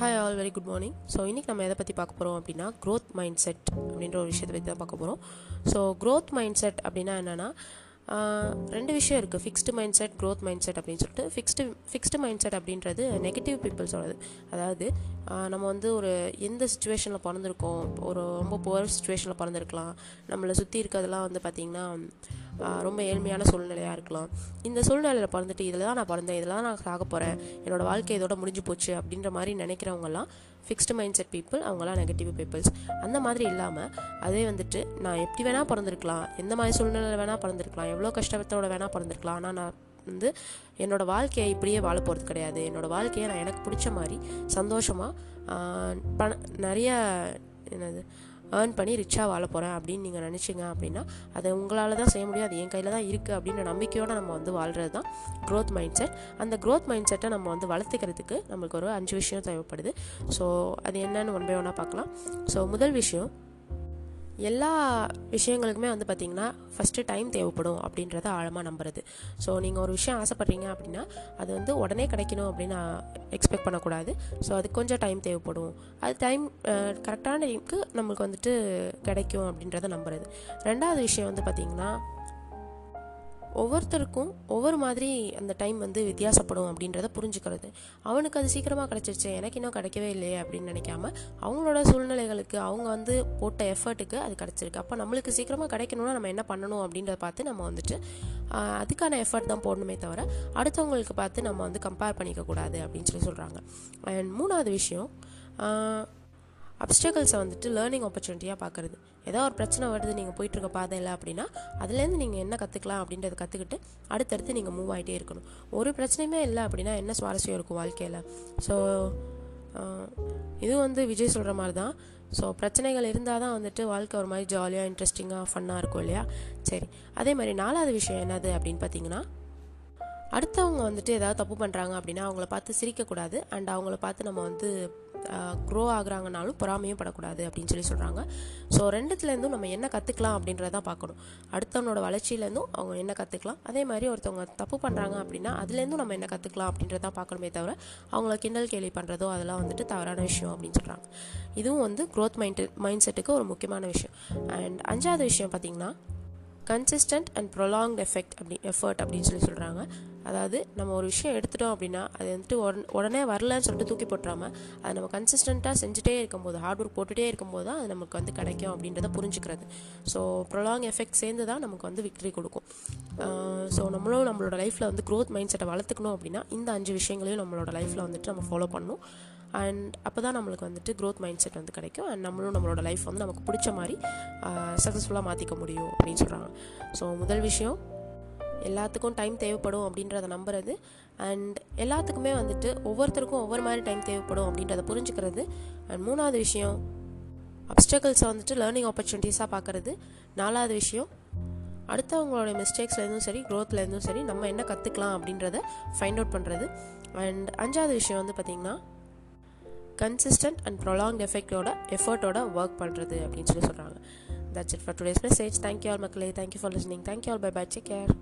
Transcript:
Hi all very good morning so இன்றைக்கி நம்ம எதை பற்றி பார்க்க போகிறோம் அப்படின்னா க்ரோத் மைண்ட் செட் அப்படின்ற ஒரு விஷயத்தை பற்றி தான் பார்க்க போகிறோம் ஸோ க்ரோத் மைண்ட் செட் அப்படின்னா என்னென்னா ரெண்டு விஷயம் இருக்குது fixed mind set growth mind set அப்படின்னு சொல்லிட்டு ஃபிக்ஸ்டு ஃபிக்ஸ்டு மைண்ட் செட் அப்படின்றது நெகட்டிவ் பீப்புள்ஸோடது அதாவது நம்ம வந்து ஒரு எந்த சுச்சுவேஷனில் பிறந்திருக்கோம் ஒரு ரொம்ப புவர் சுச்சுவேஷனில் பிறந்திருக்கலாம் நம்மளை சுற்றி இருக்கிறதெல்லாம் வந்து பார்த்திங்கன்னா ரொம்ப ஏழ்மையான சூழ்நிலையாக இருக்கலாம். இந்த சூழ்நிலையில் பிறந்துட்டு இதில் தான் நான் பிறந்தேன் இதில் தான் நான் சாக போகிறேன் என்னோடய வாழ்க்கை இதோட முடிஞ்சு போச்சு அப்படின்ற மாதிரி நினைக்கிறவங்கலாம் ஃபிக்ஸ்டு மைண்ட் செட் பீப்புள் அவங்களாம் நெகட்டிவ் பீப்புள்ஸ் அந்த மாதிரி இல்லாமல் அதே வந்துட்டு நான் எப்படி வேணால் பிறந்திருக்கலாம் எந்த மாதிரி சூழ்நிலையில் வேணால் பிறந்திருக்கலாம் எவ்வளோ கஷ்டத்தோட வேணால் பிறந்திருக்கலாம் ஆனால் நான் வந்து என்னோட வாழ்க்கையை இப்படியே வாழ போகிறது கிடையாது. என்னோட வாழ்க்கையை நான் எனக்கு பிடிச்ச மாதிரி சந்தோஷமாக பண நிறைய என்னது ஏர்ன் பண்ணி ரிச்சாக வாழ போகிறேன் அப்படின்னு நீங்கள் நினச்சிங்க அப்படின்னா அதை உங்களால் தான் செய்ய முடியும். அது என் கையில் தான் இருக்குது அப்படின்ற நம்பிக்கையோடு நம்ம வந்து வாழ்கிறது தான் க்ரோத் மைண்ட் செட் அந்த க்ரோத் மைண்ட் செட்டை நம்ம வந்து வளர்த்துக்கிறதுக்கு நம்மளுக்கு ஒரு அஞ்சு விஷயம் தேவைப்படுது. ஸோ அது என்னன்னு ஒன் பை ஒன்னாக பார்க்கலாம். ஸோ முதல் விஷயம் எல்லா விஷயங்களுக்குமே வந்து பார்த்திங்கன்னா ஃபஸ்ட்டு டைம் தேவைப்படும் அப்படின்றத ஆழமாக நம்புறது. ஸோ நீங்கள் ஒரு விஷயம் ஆசைப்பட்றீங்க அப்படின்னா அது வந்து உடனே கிடைக்கணும் அப்படின்னு எக்ஸ்பெக்ட் பண்ணக்கூடாது. ஸோ அதுக்கு கொஞ்சம் டைம் தேவைப்படும். அது டைம் கரெக்டான டைமுக்கு நம்மளுக்கு வந்துட்டு கிடைக்கும் அப்படின்றத நம்புறது. ரெண்டாவது விஷயம் வந்து பார்த்திங்கன்னா ஒவ்வொருத்தருக்கும் ஒவ்வொரு மாதிரி அந்த டைம் வந்து வித்தியாசப்படும் அப்படின்றத புரிஞ்சுக்கிறது. அவனுக்கு அது சீக்கிரமாக கிடச்சிருச்சு எனக்கு இன்னும் கிடைக்கவே இல்லையே அப்படின்னு நினைக்காம அவங்களோட சூழ்நிலைகளுக்கு அவங்க வந்து போட்ட எஃபர்ட்டுக்கு அது கிடச்சிருக்கு. அப்போ நம்மளுக்கு சீக்கிரமாக கிடைக்கணும்னா நம்ம என்ன பண்ணணும் அப்படின்றத பார்த்து நம்ம வந்துட்டு அதுக்கான எஃபர்ட் தான் போடணுமே தவிர அடுத்தவங்களுக்கு பார்த்து நம்ம வந்து கம்பேர் பண்ணிக்க கூடாது அப்படின்னு சொல்லி சொல்கிறாங்க அண்ட் மூணாவது விஷயம் அப்டக்கல்ஸை வந்துட்டு லேர்னிங் ஆப்பர்ச்சுனிட்டியாக பார்க்குறது ஏதோ ஒரு பிரச்சனை வருது நீங்கள் போயிட்டுருக்க பாதையில் அப்படின்னா அதுலேருந்து நீங்கள் என்ன கற்றுக்கலாம் அப்படின்றத கற்றுக்கிட்டு அடுத்தடுத்து நீங்கள் மூவ் ஆகிட்டே இருக்கணும். ஒரு பிரச்சனையுமே இல்லை அப்படின்னா என்ன சுவாரஸ்யம் இருக்கும் வாழ்க்கையில்? ஸோ இது வந்து விஜய் சொல்கிற மாதிரி தான் ஸோ பிரச்சனைகள் இருந்தால் தான் வந்துட்டு வாழ்க்கை ஒரு மாதிரி ஜாலியாக இன்ட்ரெஸ்டிங்காக ஃபன்னாக இருக்கும் இல்லையா? சரி அதே மாதிரி நாலாவது விஷயம் என்னது அப்படின்னு பார்த்தீங்கன்னா அடுத்தவங்க வந்துட்டு ஏதாவது தப்பு பண்ணுறாங்க அப்படின்னா அவங்கள பார்த்து சிரிக்கக்கூடாது. அண்ட் அவங்கள பார்த்து நம்ம வந்து க்ரோ ஆகுறாங்கனாலும் பொறாமையும் படக்கூடாது அப்படின்னு சொல்லி சொல்கிறாங்க ஸோ ரெண்டுத்துலேருந்தும் நம்ம என்ன கற்றுக்கலாம் அப்படின்றத பார்க்கணும். அடுத்தவனோட வளர்ச்சியிலேருந்தும் அவங்க என்ன கற்றுக்கலாம் அதே மாதிரி ஒருத்தவங்க தப்பு பண்ணுறாங்க அப்படின்னா அதுலேருந்தும் நம்ம என்ன கற்றுக்கலாம் அப்படின்றத பார்க்கணுமே தவிர அவங்கள கிண்டல் கேலி பண்ணுறதோ அதெல்லாம் வந்துட்டு தவறான விஷயம் அப்படின்னு சொல்கிறாங்க இதுவும் வந்து க்ரோத் மைண்ட் மைண்ட் செட்டுக்கு ஒரு முக்கியமான விஷயம். அண்ட் அஞ்சாவது விஷயம் பார்த்திங்கன்னா கன்சிஸ்டன்ட் அண்ட் ப்ரொலாங்ட் எஃபெக்ட் அப்படி எஃபர்ட் அப்படின்னு சொல்லி சொல்கிறாங்க அதாவது நம்ம ஒரு விஷயம் எடுத்துட்டோம் அப்படின்னா அது வந்துட்டு உடனே உடனே வரலன்னு சொல்லிட்டு தூக்கி போட்டுறாம அதை நம்ம கன்சிஸ்டண்ட்டாக செஞ்சுட்டே இருக்கும்போது ஹார்ட் ஒர்க் போட்டுகிட்டே இருக்கும்போது தான் அது நமக்கு வந்து கிடைக்கும் அப்படின்றத புரிஞ்சுக்கிறது. ஸோ ப்ரொலாங் எஃபெக்ட் சேர்ந்து தான் நமக்கு வந்து விக்ட்ரி கொடுக்கும். ஸோ நம்மளும் நம்மளோட லைஃப்பில் வந்து க்ரோத் மைண்ட் செட்டை வளர்த்துக்கணும் அப்படின்னா இந்த அஞ்சு விஷயங்களையும் நம்மளோட லைஃப்பில் வந்துட்டு நம்ம ஃபாலோ பண்ணணும். அண்ட் அப்போ தான் நம்மளுக்கு வந்துட்டு க்ரோத் மைண்ட் செட் வந்து கிடைக்கும். அண்ட் நம்மளும் நம்மளோட லைஃப் வந்து நமக்கு பிடிச்ச மாதிரி சக்ஸஸ்ஃபுல்லாக மாற்றிக்க முடியும் அப்படின்னு சொல்கிறாங்க ஸோ முதல் விஷயம் எல்லாத்துக்கும் டைம் தேவைப்படும் அப்படின்றத நம்புறது. அண்ட் எல்லாத்துக்குமே வந்துட்டு ஒவ்வொருத்தருக்கும் ஒவ்வொரு மாதிரி டைம் தேவைப்படும் அப்படின்றத புரிஞ்சுக்கிறது. அண்ட் மூணாவது விஷயம் அப்டக்கல்ஸை வந்துட்டு லேர்னிங் ஆப்பர்ச்சுனிட்டிஸாக பார்க்குறது நாலாவது விஷயம் அடுத்தவங்களோட மிஸ்டேக்ஸ்லேருந்தும் சரி க்ரோத்லேருந்தும் சரி நம்ம என்ன கற்றுக்கலாம் அப்படின்றத ஃபைண்ட் அவுட் பண்ணுறது அண்ட் அஞ்சாவது விஷயம் வந்து பார்த்திங்கன்னா கன்சிஸ்டன்ட் அண்ட் ப்ரொலாங் எஃபெக்டோட எஃபர்ட்டோட ஒர்க் பண்ணுறது அப்படின்னு சொல்லி சொல்கிறாங்க that's it for today's message thank you all மக்களே. Thank you for listening thank you all bye bye take care